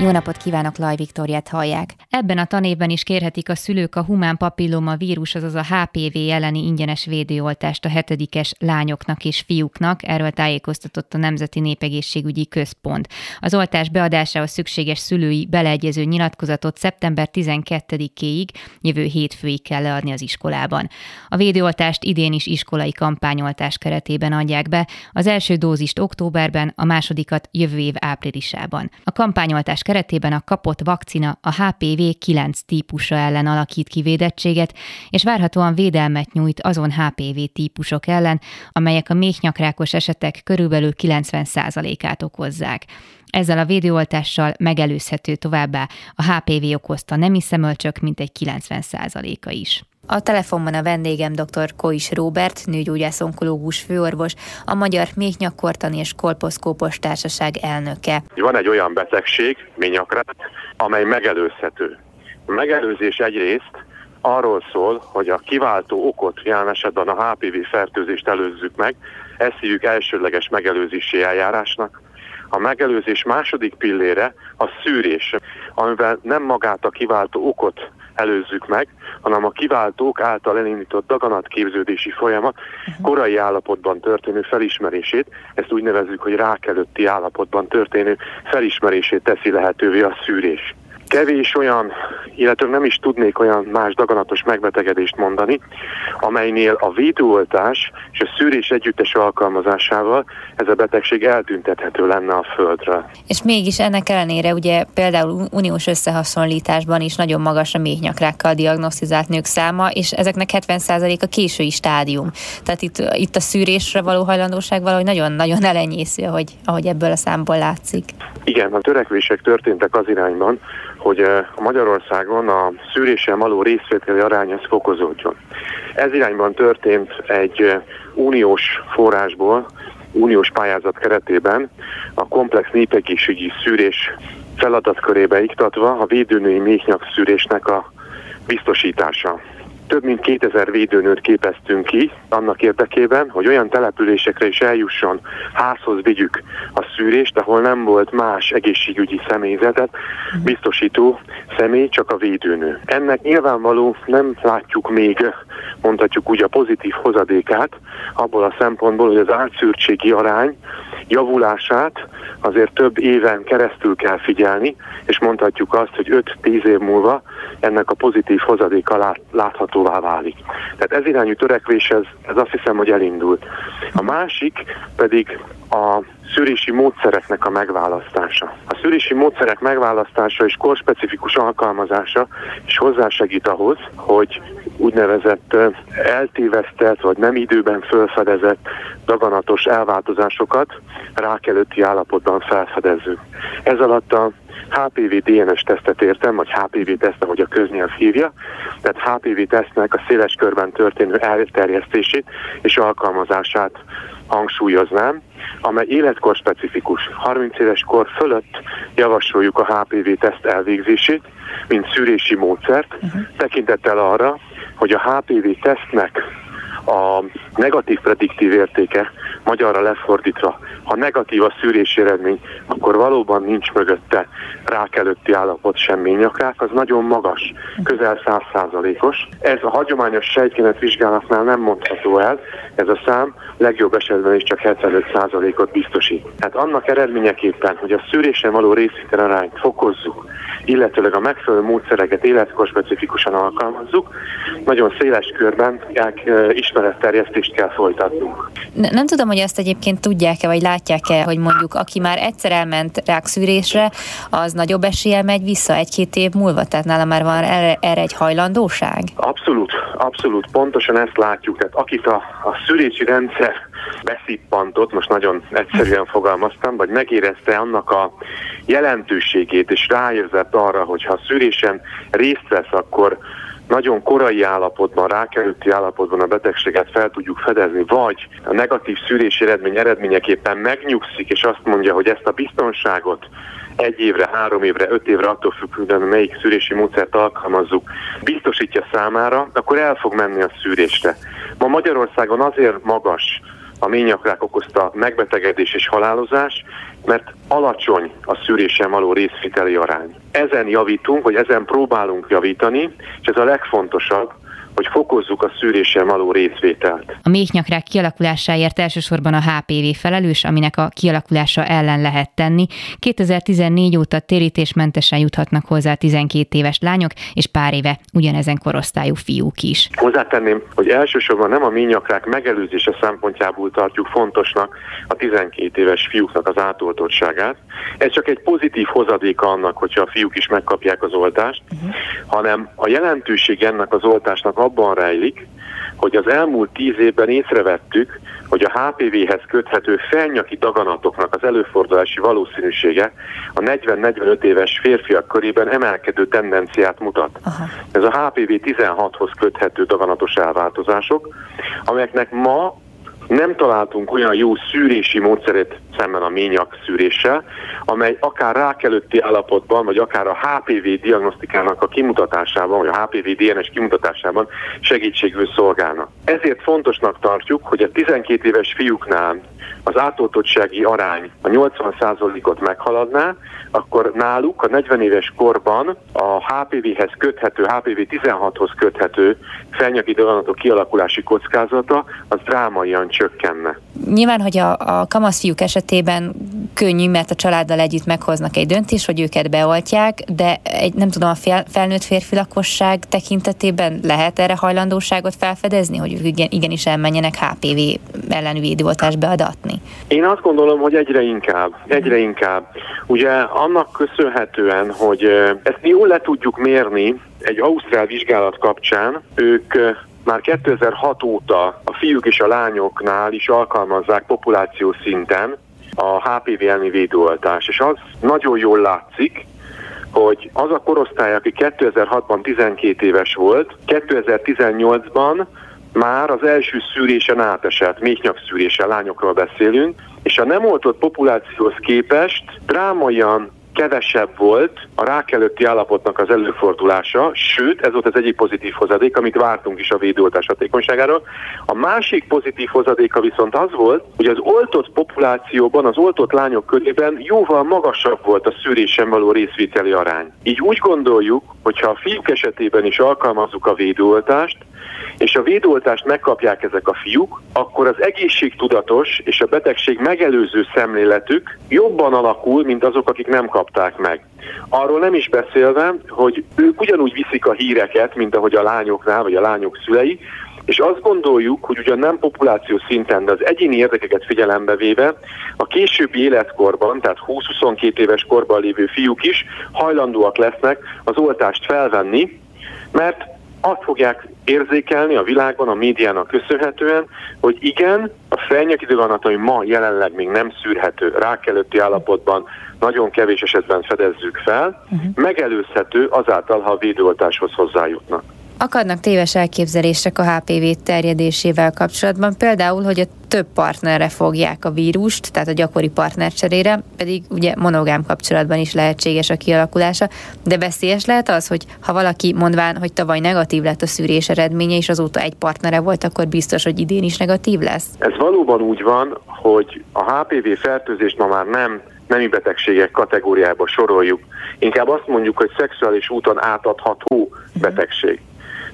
Jó napot kívánok, Laj Viktoriát hallják. Ebben a tanévben is kérhetik a szülők a humán papilloma vírus, azaz a HPV elleni ingyenes védőoltást a hetedikes lányoknak és fiúknak, erről tájékoztatott a Nemzeti Népegészségügyi Központ. Az oltás beadásához szükséges szülői beleegyező nyilatkozatot szeptember 12-éig, jövő hétfőig kell leadni az iskolában. A védőoltást idén is iskolai kampányoltás keretében adják be, az első dózist októberben, a másodikat jövő év áprilisában. A kampányoltás keretében a kapott vakcina a HPV 9 típusa ellen alakít ki védettséget, és várhatóan védelmet nyújt azon HPV típusok ellen, amelyek a méhnyakrákos esetek körülbelül 90%-át okozzák. Ezzel a védőoltással megelőzhető továbbá a HPV okozta nemi szemölcsök mintegy 90%-a is. A telefonban a vendégem dr. Kois Róbert, nőgyógyász onkológus főorvos, a Magyar Méhnyakortani és Kolposzkópos Társaság elnöke. Van egy olyan betegség, méhnyakrát, amely megelőzhető. A megelőzés egyrészt arról szól, hogy a kiváltó okot, jelen esetben a HPV fertőzést előzzük meg, ezt hívjuk elsődleges megelőzési eljárásnak. A megelőzés második pillére a szűrés, amivel nem magát a kiváltó okot előzzük meg, hanem a kiváltók által elindított daganatképződési folyamat korai állapotban történő felismerését, ezt úgy nevezzük, hogy rák előtti állapotban történő felismerését teszi lehetővé a szűrés. Kevés olyan, illetve nem is tudnék olyan más daganatos megbetegedést mondani, amelynél a védőoltás és a szűrés együttes alkalmazásával ez a betegség eltüntethető lenne a Földről. És mégis ennek ellenére ugye például uniós összehasonlításban is nagyon magas a méhnyakrákkal diagnosztizált nők száma, és ezeknek 70% a késői stádium. Tehát itt, itt a szűrésre való hajlandóság valahogy nagyon-nagyon elenyésző, ahogy, ahogy ebből a számból látszik. Igen, a törekvések történtek az irányban, hogy a Magyarországon a szűrésen való részvételi arány az fokozódjon. Ez irányban történt egy uniós forrásból, uniós pályázat keretében a komplex népegészségügyi szűrés feladatkörébe iktatva a védőnői méhnyak szűrésnek a biztosítása több mint 2000 védőnőt képeztünk ki annak érdekében, hogy olyan településekre is eljusson, házhoz vigyük a szűrést, ahol nem volt más egészségügyi személyzetet biztosító személy, csak a védőnő. Ennek nyilvánvaló nem látjuk még, mondhatjuk úgy a pozitív hozadékát, abból a szempontból, hogy az átszűrtségi arány javulását azért több éven keresztül kell figyelni, és mondhatjuk azt, hogy 5-10 év múlva ennek a pozitív hozadéka lát, láthatóvá válik. Tehát ez irányú törekvés, ez, ez azt hiszem, hogy elindult. A másik pedig a szűrési módszereknek a megválasztása. A szűrési módszerek megválasztása és korspecifikus alkalmazása is hozzásegít ahhoz, hogy úgynevezett eltévesztett vagy nem időben felfedezett daganatos elváltozásokat rák előtti állapotban felfedezzük. Ez alatt a HPV DNS tesztet értem, vagy HPV teszt, ahogy a köznyelv hívja, tehát HPV tesztnek a széles körben történő elterjesztését és alkalmazását hangsúlyoznám, amely életkor specifikus. 30 éves kor fölött javasoljuk a HPV teszt elvégzését, mint szűrési módszert, uh-huh. tekintettel arra, hogy a HPV tesztnek a negatív prediktív értéke, magyarra lefordítva, ha negatív a szűrési eredmény, akkor valóban nincs mögötte rák előtti állapot semmi nyakrák, az nagyon magas, közel 100%-os. Ez a hagyományos sejtkénet vizsgálatnál nem mondható el, ez a szám legjobb esetben is csak 75%-ot biztosít. Tehát annak eredményeképpen, hogy a szűrésen való részvétel arányt fokozzuk, illetőleg a megfelelő módszereket életkor specifikusan alkalmazzuk, nagyon széles körben ismeretterjesztést kell folytatnunk. Nem tudom, hogy ezt egyébként tudják-e, vagy látják-e, hogy mondjuk aki már egyszer elment rákszűrésre, az nagyobb eséllyel megy vissza egy-két év múlva, tehát nála már van erre, erre egy hajlandóság? Abszolút, abszolút, pontosan ezt látjuk. Tehát akit a, a szűrési rendszer beszippantott, most nagyon egyszerűen fogalmaztam, vagy megérezte annak a jelentőségét, és ráérzett arra, hogy ha szűrésen részt vesz, akkor nagyon korai állapotban, rákerülti állapotban a betegséget fel tudjuk fedezni, vagy a negatív szűrési eredmény eredményeképpen megnyugszik, és azt mondja, hogy ezt a biztonságot egy évre, három évre, öt évre, attól függően, melyik szűrési módszert alkalmazzuk, biztosítja számára, akkor el fog menni a szűrésre. Ma Magyarországon azért magas a ményakrák okozta megbetegedés és halálozás, mert alacsony a szűrésen való részvételi arány. Ezen javítunk, vagy ezen próbálunk javítani, és ez a legfontosabb, hogy fokozzuk a szűrésen való részvételt. A méhnyakrák kialakulásáért elsősorban a HPV felelős, aminek a kialakulása ellen lehet tenni. 2014 óta térítésmentesen juthatnak hozzá 12 éves lányok, és pár éve ugyanezen korosztályú fiúk is. Hozzátenném, hogy elsősorban nem a méhnyakrák megelőzése szempontjából tartjuk fontosnak a 12 éves fiúknak az átoltottságát. Ez csak egy pozitív hozadéka annak, hogyha a fiúk is megkapják az oltást, uh-huh. hanem a jelentőség ennek az oltásnak abban rejlik, hogy az elmúlt tíz évben észrevettük, hogy a HPV-hez köthető felnyaki daganatoknak az előfordulási valószínűsége a 40-45 éves férfiak körében emelkedő tendenciát mutat. Aha. Ez a HPV 16-hoz köthető daganatos elváltozások, amelyeknek ma nem találtunk olyan jó szűrési módszeret szemben a ményak szűréssel, amely akár rákelőtti állapotban, vagy akár a HPV diagnosztikának a kimutatásában, vagy a HPV DNS kimutatásában segítségül szolgálna. Ezért fontosnak tartjuk, hogy a 12 éves fiúknál az átoltottsági arány a 80%-ot meghaladná, akkor náluk a 40 éves korban a HPV-hez köthető, HPV-16-hoz köthető felnyaki daganatok kialakulási kockázata az drámaian csökkenne. Nyilván, hogy a, a kamaszfiúk esetében könnyű, mert a családdal együtt meghoznak egy döntést, hogy őket beoltják, de egy, nem tudom, a fel, felnőtt férfi lakosság tekintetében lehet erre hajlandóságot felfedezni, hogy igen, igenis elmenjenek HPV ellenű védőoltást beadatni? Én azt gondolom, hogy egyre inkább, egyre inkább. Ugye annak köszönhetően, hogy ezt mi jól le tudjuk mérni egy ausztrál vizsgálat kapcsán, ők már 2006 óta a fiúk és a lányoknál is alkalmazzák populáció szinten a HPV elleni védőoltás, és az nagyon jól látszik, hogy az a korosztály, aki 2006-ban 12 éves volt, 2018-ban már az első szűrésen átesett, méhnyak szűrésen, lányokról beszélünk, és a nem oltott populációhoz képest drámaian kevesebb volt a rák előtti állapotnak az előfordulása, sőt, ez volt az egyik pozitív hozadék, amit vártunk is a védőoltás hatékonyságáról. A másik pozitív hozadéka viszont az volt, hogy az oltott populációban, az oltott lányok körében jóval magasabb volt a szűrésen való részvételi arány. Így úgy gondoljuk, hogyha a fiúk esetében is alkalmazzuk a védőoltást, és a védőoltást megkapják ezek a fiúk, akkor az egészségtudatos és a betegség megelőző szemléletük jobban alakul, mint azok, akik nem kapták meg. Arról nem is beszélve, hogy ők ugyanúgy viszik a híreket, mint ahogy a lányoknál, vagy a lányok szülei, és azt gondoljuk, hogy ugyan nem populáció szinten, de az egyéni érdekeket figyelembe véve a későbbi életkorban, tehát 20-22 éves korban lévő fiúk is hajlandóak lesznek az oltást felvenni, mert azt fogják érzékelni a világban, a médiának köszönhetően, hogy igen, a felnyakidőganat, ami ma jelenleg még nem szűrhető, rák előtti állapotban nagyon kevés esetben fedezzük fel, uh-huh. megelőzhető azáltal, ha a védőoltáshoz hozzájutnak. Akadnak téves elképzelések a HPV terjedésével kapcsolatban, például, hogy a több partnerre fogják a vírust, tehát a gyakori partnercserére, pedig ugye monogám kapcsolatban is lehetséges a kialakulása, de veszélyes lehet az, hogy ha valaki mondván, hogy tavaly negatív lett a szűrés eredménye, és azóta egy partnere volt, akkor biztos, hogy idén is negatív lesz? Ez valóban úgy van, hogy a HPV fertőzést ma már nem nemi betegségek kategóriába soroljuk. Inkább azt mondjuk, hogy szexuális úton átadható betegség.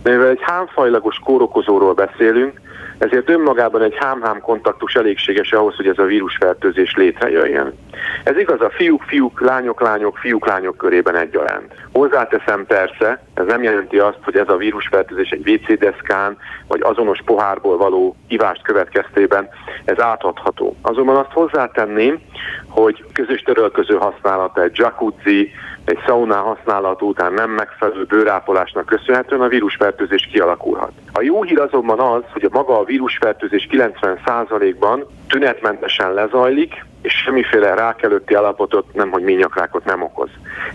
Mivel egy hámfajlagos kórokozóról beszélünk, ezért önmagában egy hám-hám kontaktus elégséges ahhoz, hogy ez a vírusfertőzés létrejöjjön. Ez igaz a fiúk, fiúk, lányok, lányok, fiúk, lányok körében egyaránt. Hozzáteszem persze, ez nem jelenti azt, hogy ez a vírusfertőzés egy WC deszkán, vagy azonos pohárból való ivást következtében ez átadható. Azonban azt hozzátenném, hogy közös törölköző használata, egy jacuzzi, egy szaunál használat után nem megfelelő bőrápolásnak köszönhetően a vírusfertőzés kialakulhat. A jó hír azonban az, hogy a maga a vírusfertőzés 90%-ban tünetmentesen lezajlik, és semmiféle rák előtti állapotot, nem hogy ményakrákot nem okoz.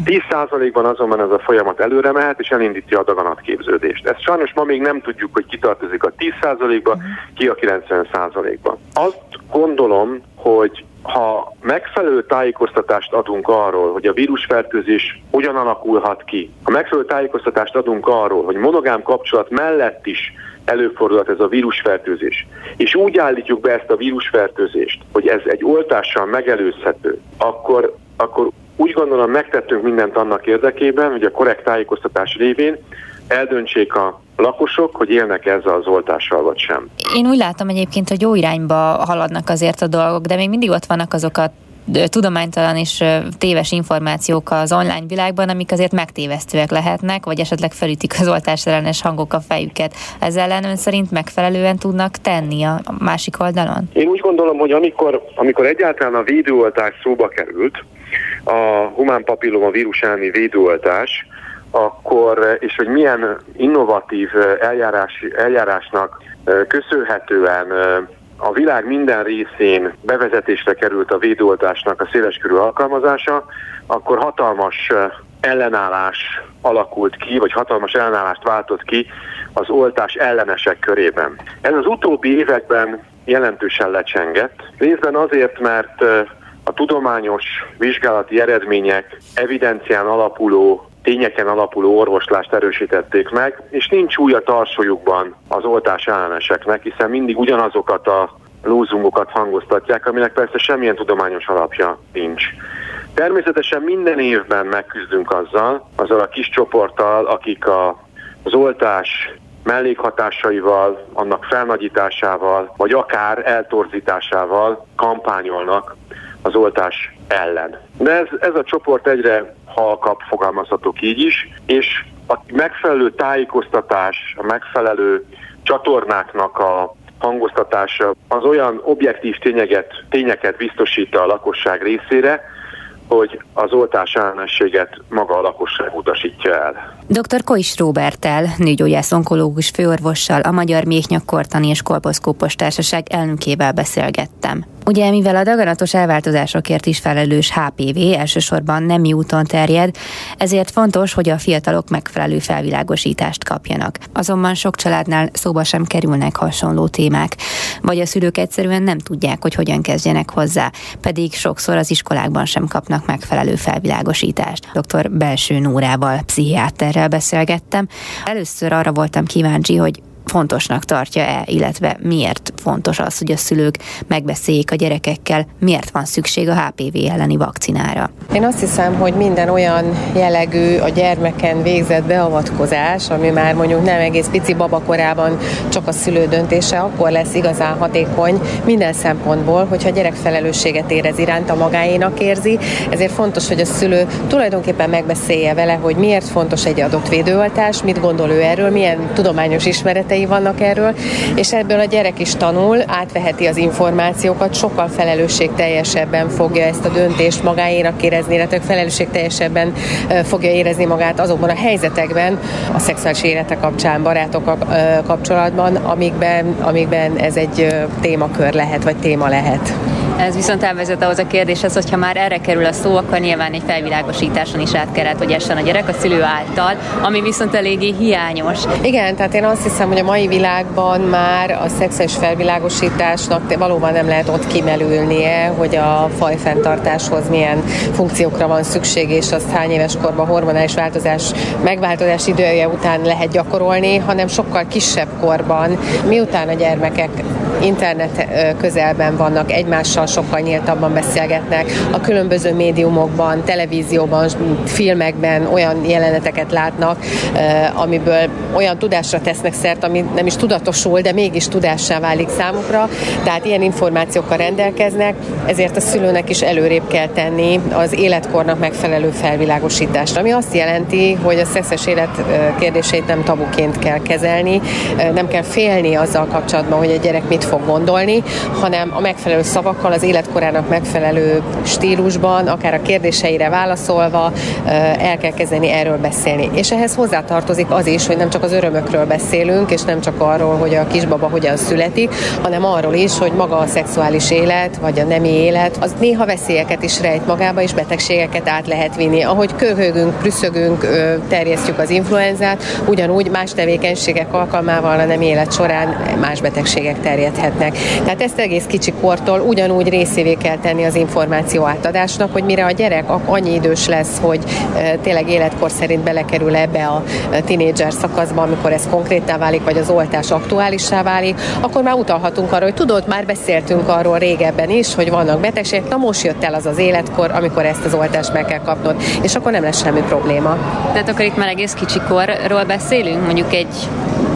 10%-ban azonban ez a folyamat előre mehet, és elindítja a daganatképződést. Ezt sajnos ma még nem tudjuk, hogy kitartozik a 10%-ba, ki a 90%-ba. Azt gondolom, hogy ha megfelelő tájékoztatást adunk arról, hogy a vírusfertőzés hogyan alakulhat ki, ha megfelelő tájékoztatást adunk arról, hogy monogám kapcsolat mellett is előfordulhat ez a vírusfertőzés, és úgy állítjuk be ezt a vírusfertőzést, hogy ez egy oltással megelőzhető, akkor, akkor úgy gondolom megtettünk mindent annak érdekében, hogy a korrekt tájékoztatás révén eldöntsék a lakosok, hogy élnek ezzel az oltással vagy sem. Én úgy látom egyébként, hogy jó irányba haladnak azért a dolgok, de még mindig ott vannak azok a tudománytalan és téves információk az online világban, amik azért megtévesztőek lehetnek, vagy esetleg felütik az oltás ellenes hangok a fejüket. Ezzel ellen ön szerint megfelelően tudnak tenni a másik oldalon? Én úgy gondolom, hogy amikor, amikor egyáltalán a védőoltás szóba került, a humán papilloma vírus elleni védőoltás, akkor, és hogy milyen innovatív eljárás, eljárásnak köszönhetően a világ minden részén bevezetésre került a védőoltásnak a széleskörű alkalmazása, akkor hatalmas ellenállás alakult ki, vagy hatalmas ellenállást váltott ki az oltás ellenesek körében. Ez az utóbbi években jelentősen lecsengett, részben azért, mert a tudományos vizsgálati eredmények evidencián alapuló tényeken alapuló orvoslást erősítették meg, és nincs új a tarsolyukban az oltás elleneseknek, hiszen mindig ugyanazokat a lózungokat hangoztatják, aminek persze semmilyen tudományos alapja nincs. Természetesen minden évben megküzdünk azzal, azzal a kis csoporttal, akik a, az oltás mellékhatásaival, annak felnagyításával, vagy akár eltorzításával kampányolnak az oltás ellen. De ez, ez a csoport egyre halkap, fogalmazhatok így is, és a megfelelő tájékoztatás, a megfelelő csatornáknak a hangoztatása az olyan objektív tényeket, tényeket biztosít a lakosság részére, hogy az oltás ellenességet maga a lakosság utasítja el. Dr. Kois Róbertel, nőgyógyász onkológus főorvossal, a Magyar Méhnyakortani és Kolposzkópos Társaság elnökével beszélgettem. Ugye, mivel a daganatos elváltozásokért is felelős HPV elsősorban nem úton terjed, ezért fontos, hogy a fiatalok megfelelő felvilágosítást kapjanak. Azonban sok családnál szóba sem kerülnek hasonló témák, vagy a szülők egyszerűen nem tudják, hogy hogyan kezdjenek hozzá, pedig sokszor az iskolákban sem kapnak megfelelő felvilágosítást. Dr. Belső Nórával, pszichiáterrel beszélgettem. Először arra voltam kíváncsi, hogy fontosnak tartja-e, illetve miért fontos az, hogy a szülők megbeszéljék a gyerekekkel, miért van szükség a HPV elleni vakcinára. Én azt hiszem, hogy minden olyan jellegű a gyermeken végzett beavatkozás, ami már mondjuk nem egész pici babakorában csak a szülő döntése, akkor lesz igazán hatékony minden szempontból, hogyha a gyerek felelősséget érez iránta magáénak érzi. Ezért fontos, hogy a szülő tulajdonképpen megbeszélje vele, hogy miért fontos egy adott védőoltás, mit gondol ő erről, milyen tudományos ismeretei ismeretei vannak erről, és ebből a gyerek is tanul, átveheti az információkat, sokkal felelősségteljesebben fogja ezt a döntést magáénak érezni, illetve felelősségteljesebben fogja érezni magát azokban a helyzetekben, a szexuális élete kapcsán, barátok kapcsolatban, amikben, amikben ez egy témakör lehet, vagy téma lehet. Ez viszont elvezet ahhoz a kérdéshez, hogyha már erre kerül a szó, akkor nyilván egy felvilágosításon is át kellett, hogy essen a gyerek a szülő által, ami viszont eléggé hiányos. Igen, tehát én azt hiszem, hogy a mai világban már a szexuális felvilágosításnak valóban nem lehet ott kimelülnie, hogy a fajfenntartáshoz milyen funkciókra van szükség, és azt hány éves korban hormonális változás, megváltozás idője után lehet gyakorolni, hanem sokkal kisebb korban, miután a gyermekek internet közelben vannak, egymással sokkal nyíltabban beszélgetnek, a különböző médiumokban, televízióban, filmekben olyan jeleneteket látnak, amiből olyan tudásra tesznek szert, ami nem is tudatosul, de mégis tudássá válik számukra, tehát ilyen információkkal rendelkeznek, ezért a szülőnek is előrébb kell tenni az életkornak megfelelő felvilágosítást, ami azt jelenti, hogy a szexes élet kérdését nem tabuként kell kezelni, nem kell félni azzal kapcsolatban, hogy egy gyerek mit fog gondolni, hanem a megfelelő szavakkal, az életkorának megfelelő stílusban, akár a kérdéseire válaszolva el kell kezdeni erről beszélni. És ehhez hozzátartozik az is, hogy nem csak az örömökről beszélünk, és nem csak arról, hogy a kisbaba hogyan születik, hanem arról is, hogy maga a szexuális élet, vagy a nemi élet, az néha veszélyeket is rejt magába, és betegségeket át lehet vinni. Ahogy köhögünk, prüszögünk, terjesztjük az influenzát, ugyanúgy más tevékenységek alkalmával a nemi élet során más betegségek terjesztnek engedhetnek. Tehát ezt egész kicsi kortól ugyanúgy részévé kell tenni az információ átadásnak, hogy mire a gyerek annyi idős lesz, hogy tényleg életkor szerint belekerül ebbe a tinédzser szakaszba, amikor ez konkrétá válik, vagy az oltás aktuálissá válik, akkor már utalhatunk arra, hogy tudod, már beszéltünk arról régebben is, hogy vannak betegségek, na most jött el az az életkor, amikor ezt az oltást meg kell kapnod, és akkor nem lesz semmi probléma. Tehát akkor itt már egész kicsi korról beszélünk, mondjuk egy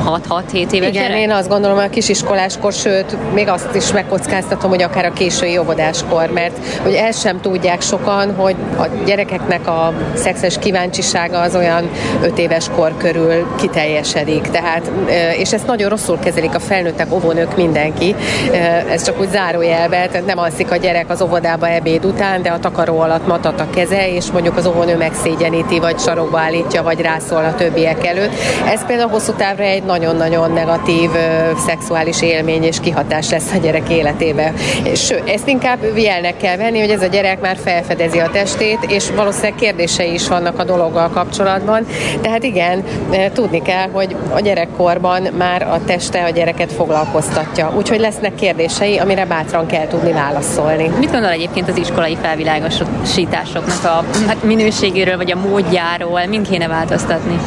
6-6-7 éves Igen, gyerek? én azt gondolom, a kisiskoláskor, sőt, még azt is megkockáztatom, hogy akár a késői óvodáskor, mert hogy el sem tudják sokan, hogy a gyerekeknek a szexes kíváncsisága az olyan 5 éves kor körül kiteljesedik. Tehát, és ezt nagyon rosszul kezelik a felnőttek, óvónők, mindenki. Ez csak úgy zárójelbe, tehát nem alszik a gyerek az óvodába ebéd után, de a takaró alatt matat a keze, és mondjuk az óvónő megszégyeníti, vagy sarokba állítja, vagy rászól a többiek előtt. Ez például hosszú távra egy nagyon-nagyon negatív szexuális élmény és kihatás lesz a gyerek életébe. Sőt, ezt inkább jelnek kell venni, hogy ez a gyerek már felfedezi a testét, és valószínűleg kérdései is vannak a dologgal kapcsolatban. Tehát igen, tudni kell, hogy a gyerekkorban már a teste a gyereket foglalkoztatja. Úgyhogy lesznek kérdései, amire bátran kell tudni válaszolni. Mit gondol egyébként az iskolai felvilágosításoknak a hát minőségéről, vagy a módjáról? Mind kéne változtatni?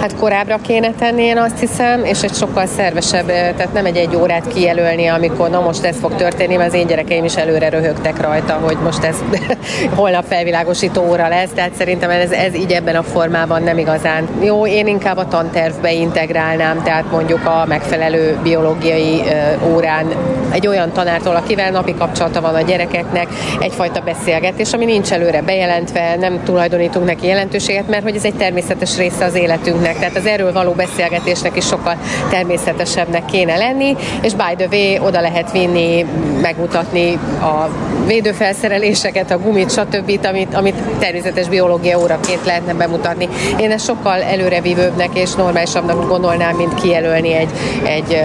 Hát korábbra kéne tenni, én azt hiszem, és egy sokkal szervesebb, tehát nem egy egy órát kijelölni, amikor na most ez fog történni, mert az én gyerekeim is előre röhögtek rajta, hogy most ez holnap felvilágosító óra lesz, tehát szerintem ez, ez így ebben a formában nem igazán jó. Én inkább a tantervbe integrálnám, tehát mondjuk a megfelelő biológiai órán egy olyan tanártól, akivel napi kapcsolata van a gyerekeknek, egyfajta beszélgetés, ami nincs előre bejelentve, nem tulajdonítunk neki jelentőséget, mert hogy ez egy természetes része az életünknek. Tehát az erről való beszélgetésnek is sokkal természetesebbnek kéne lenni, és by the way, oda lehet vinni, megmutatni a védőfelszereléseket, a gumit, stb., amit, amit természetes biológia óraként lehetne bemutatni. Én ezt sokkal előrevívőbbnek és normálisabbnak gondolnám, mint kijelölni egy, egy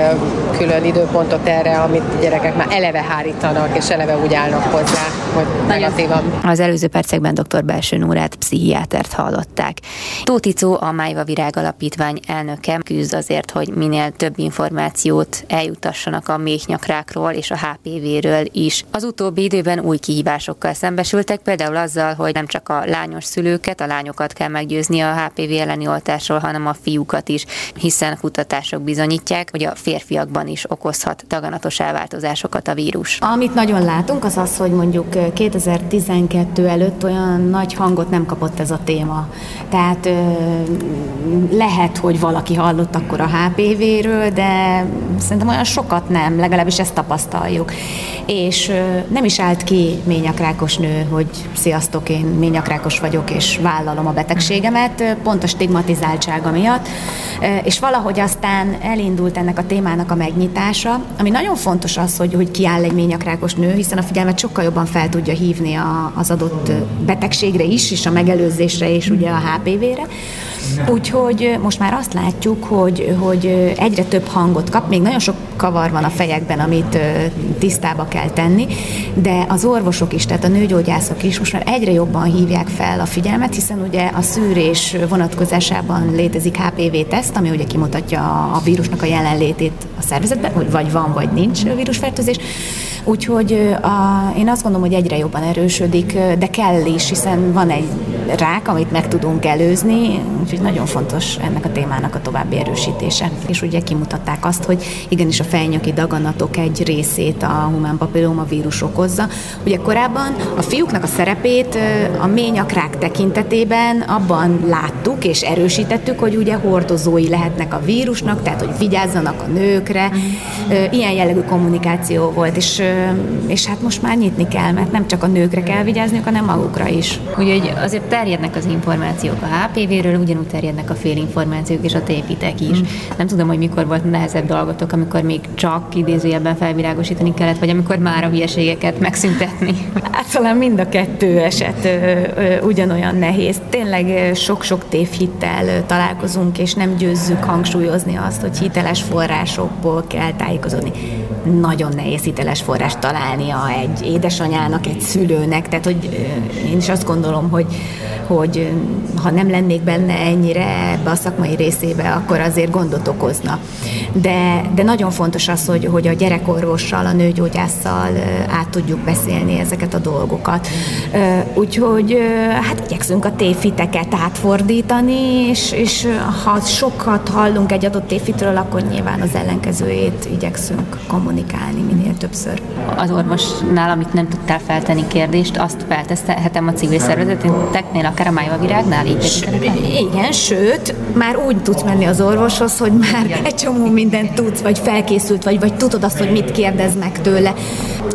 külön időpontot erre, amit a gyerekek már eleve hárítanak, és eleve úgy állnak hozzá, hogy negatívan. Az előző percekben dr. Belső Nórát, pszichiátert hallották. Tóticó, a Májva Virág Alapítvány elnöke küzd azért, hogy minél több információt eljutassanak a méhnyakrákról és a HPV-ről is. Az utóbbi időben új kihívásokkal szembesültek, például azzal, hogy nem csak a lányos szülőket, a lányokat kell meggyőzni a HPV elleni oltásról, hanem a fiúkat is, hiszen kutatások bizonyítják, hogy a férfiakban is okozhat daganatos elváltozásokat a vírus. Amit nagyon látunk, az az, hogy mondjuk 2012 előtt olyan nagy hangot nem kapott ez a téma. Tehát lehet, hogy valaki hallott akkor a HPV-ről, de szerintem olyan sokat nem, legalábbis ezt tapasztaljuk. És nem is állt ki ményakrákos nő, hogy sziasztok, én ményakrákos vagyok, és vállalom a betegségemet, pont a stigmatizáltsága miatt. És valahogy aztán elindult ennek a témának a megnyitása, ami nagyon fontos az, hogy, hogy kiáll egy ményakrákos nő, hiszen a figyelmet sokkal jobban fel tudja hívni a, az adott betegségre is, és a megelőzésre, és ugye a HPV-re. Úgyhogy most már azt látjuk, hogy, hogy egyre több hangot kap, még nagyon sok kavar van a fejekben, amit tisztába kell tenni, de az orvosok is, tehát a nőgyógyászok is most már egyre jobban hívják fel a figyelmet, hiszen ugye a szűrés vonatkozásában létezik HPV-teszt, ami ugye kimutatja a vírusnak a jelenlétét a szervezetben, hogy vagy van, vagy nincs vírusfertőzés. Úgyhogy a, én azt gondolom, hogy egyre jobban erősödik, de kell is, hiszen van egy rák, amit meg tudunk előzni, úgyhogy nagyon fontos ennek a témának a további erősítése. És ugye kimutatták azt, hogy igenis a fejnyaki daganatok egy részét a humán papilloma vírus okozza. Ugye korábban a fiúknak a szerepét a ményakrák tekintetében abban láttuk és erősítettük, hogy ugye hordozói lehetnek a vírusnak, tehát hogy vigyázzanak a nőkre. Ilyen jellegű kommunikáció volt, és, és hát most már nyitni kell, mert nem csak a nőkre kell vigyázniuk, hanem magukra is. Ugye azért terjednek az információk a HPV-ről, ugyanúgy terjednek a félinformációk és a tépitek is. Mm. Nem tudom, hogy mikor volt nehezebb dolgotok, amikor még csak idézőjelben felvilágosítani kellett, vagy amikor már a hülyeségeket megszüntetni. Hát talán mind a kettő eset ö, ö, ugyanolyan nehéz. Tényleg sok-sok tévhittel találkozunk, és nem győzzük hangsúlyozni azt, hogy hiteles forrásokból kell tájékozódni. Nagyon nehéz hiteles forrást találnia egy édesanyának, egy szülőnek, tehát hogy én is azt gondolom, hogy, hogy ha nem lennék benne ennyire ebbe a szakmai részébe, akkor azért gondot okozna. De, de nagyon fontos az, hogy, hogy a gyerekorvossal, a nőgyógyásszal át tudjuk beszélni ezeket a dolgokat. Úgyhogy hát igyekszünk a tévhiteket átfordítani, és, és ha sokat hallunk egy adott tévhitről, akkor nyilván az ellenkezőjét igyekszünk kommunikálni minél többször. Az orvosnál, amit nem tudtál feltenni kérdést, azt felteszhetem a civil szervezeteknél, akár a Májva Virágnál? Igen, sőt, már úgy tudsz menni az orvoshoz, hogy már egy csomó mindent tudsz, vagy felkészült, vagy, vagy tudod azt, hogy mit kérdez meg tőle.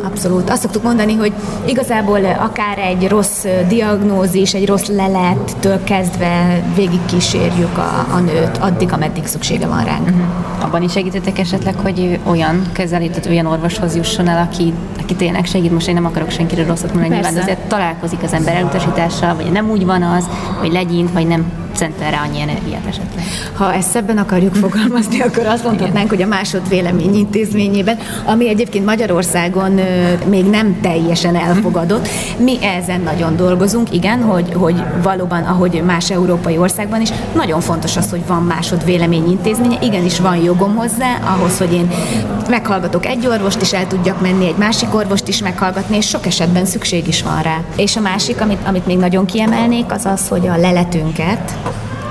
Abszolút. Azt szoktuk mondani, hogy igazából akár egy rossz diagnózis, egy rossz lelettől kezdve végig kísérjük a, a nőt, addig, ameddig szüksége van ránk. Uh-huh. Abban is segítettek esetleg, hogy olyan kezelített, olyan orvoshoz jusson el, aki, aki tényleg segít. Most én nem akarok senkire rosszat mondani, nyilván, azért találkozik az ember elutasítással, vagy nem úgy van az, hogy legyint, vagy nem szentel rá annyi energiát esetleg. Ha ezt szebben akarjuk fogalmazni, akkor azt mondhatnánk, hogy a másodvélemény intézményében, ami egyébként Magyarországon még nem teljesen elfogadott, mi ezen nagyon dolgozunk, igen, hogy, hogy valóban, ahogy más európai országban is, nagyon fontos az, hogy van másodvélemény intézménye, igenis van jogom hozzá, ahhoz, hogy én meghallgatok egy orvost, és el tudjak menni egy másik orvost is meghallgatni, és sok esetben szükség is van rá. És a másik, amit, amit még nagyon kiemelnék, az az, hogy a leletünket,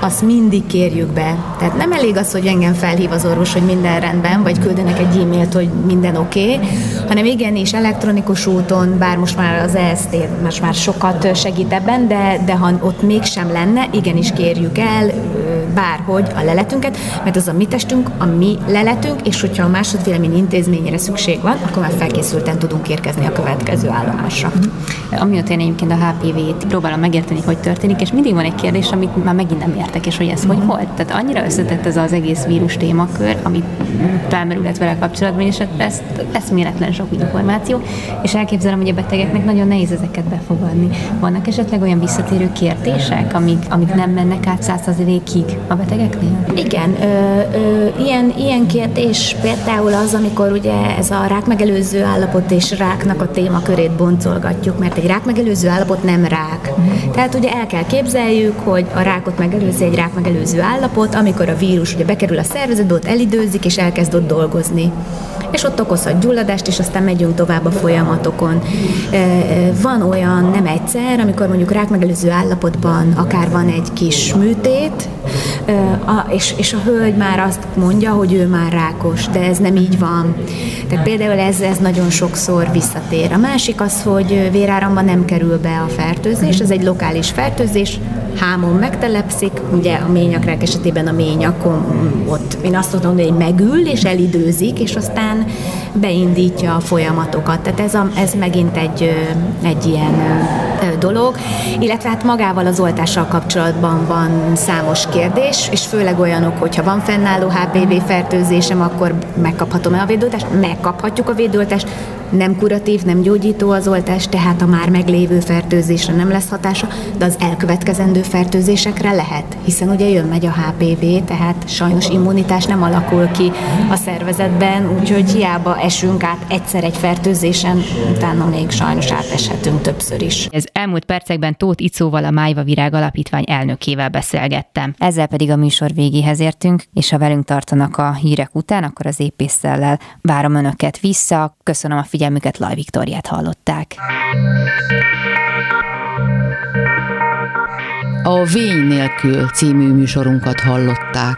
azt mindig kérjük be. Tehát nem elég az, hogy engem felhív az orvos, hogy minden rendben, vagy küldenek egy e-mailt, hogy minden oké, okay, hanem igenis elektronikus úton, bár most már az EST most már sokat segít ebben, de, de ha ott mégsem lenne, igenis kérjük el bárhogy a leletünket, mert az a mi testünk, a mi leletünk, és hogyha a másodvélemény intézményére szükség van, akkor már felkészülten tudunk érkezni a következő állomásra. Amiatt én egyébként a HPV-t próbálom megérteni, hogy történik, és mindig van egy kérdés, amit már megint nem értek, és hogy ez hogy volt. Tehát annyira összetett ez az egész vírus témakör, ami felmerülhet vele kapcsolatban, és ez eszméletlen sok információ, és elképzelem, hogy a betegeknek nagyon nehéz ezeket befogadni. Vannak esetleg olyan visszatérő kérdések, amik, amik nem mennek át százszerzelékig a betegeknél? Igen, ö, ö, ilyen, ilyen kérdés például az, amikor ugye ez a rák megelőző állapot és ráknak a témakörét boncolgatjuk, mert egy rák megelőző állapot nem rák. Tehát ugye el kell képzeljük, hogy a rákot megelőzi egy rák megelőző állapot, amikor a vírus ugye bekerül a szervezetbe, ott elidőzik és elkezd ott dolgozni és ott okozhat gyulladást, és aztán megyünk tovább a folyamatokon. Van olyan nem egyszer, amikor mondjuk rákmegelőző állapotban akár van egy kis műtét, és, és a hölgy már azt mondja, hogy ő már rákos, de ez nem így van. Tehát például ez, ez nagyon sokszor visszatér. A másik az, hogy véráramban nem kerül be a fertőzés, ez egy lokális fertőzés, hámon megtelepszik, ugye a ményakrák esetében a ményakon ott én azt tudom, hogy megül és elidőzik, és aztán beindítja a folyamatokat. Tehát ez, a, ez megint egy, egy ilyen dolog, illetve hát magával az oltással kapcsolatban van számos kérdés, és főleg olyanok, hogyha van fennálló HPV fertőzésem, akkor megkaphatom-e a védőoltást? Megkaphatjuk a védőoltást, nem kuratív, nem gyógyító az oltás, tehát a már meglévő fertőzésre nem lesz hatása, de az elkövetkezendő fertőzésekre lehet, hiszen ugye jön-megy a HPV, tehát sajnos immunitás nem alakul ki a szervezetben, úgyhogy hiába esünk át egyszer egy fertőzésen, utána még sajnos áteshetünk többször is. Ez elmúlt percekben Tóth Icóval a Májva Virág Alapítvány elnökével beszélgettem. Ezzel pedig a műsor végéhez értünk, és ha velünk tartanak a hírek után, akkor az épésszel várom önöket vissza. Köszönöm a figyelmüket, Laj Viktoriát hallották. A Vény nélkül című műsorunkat hallották.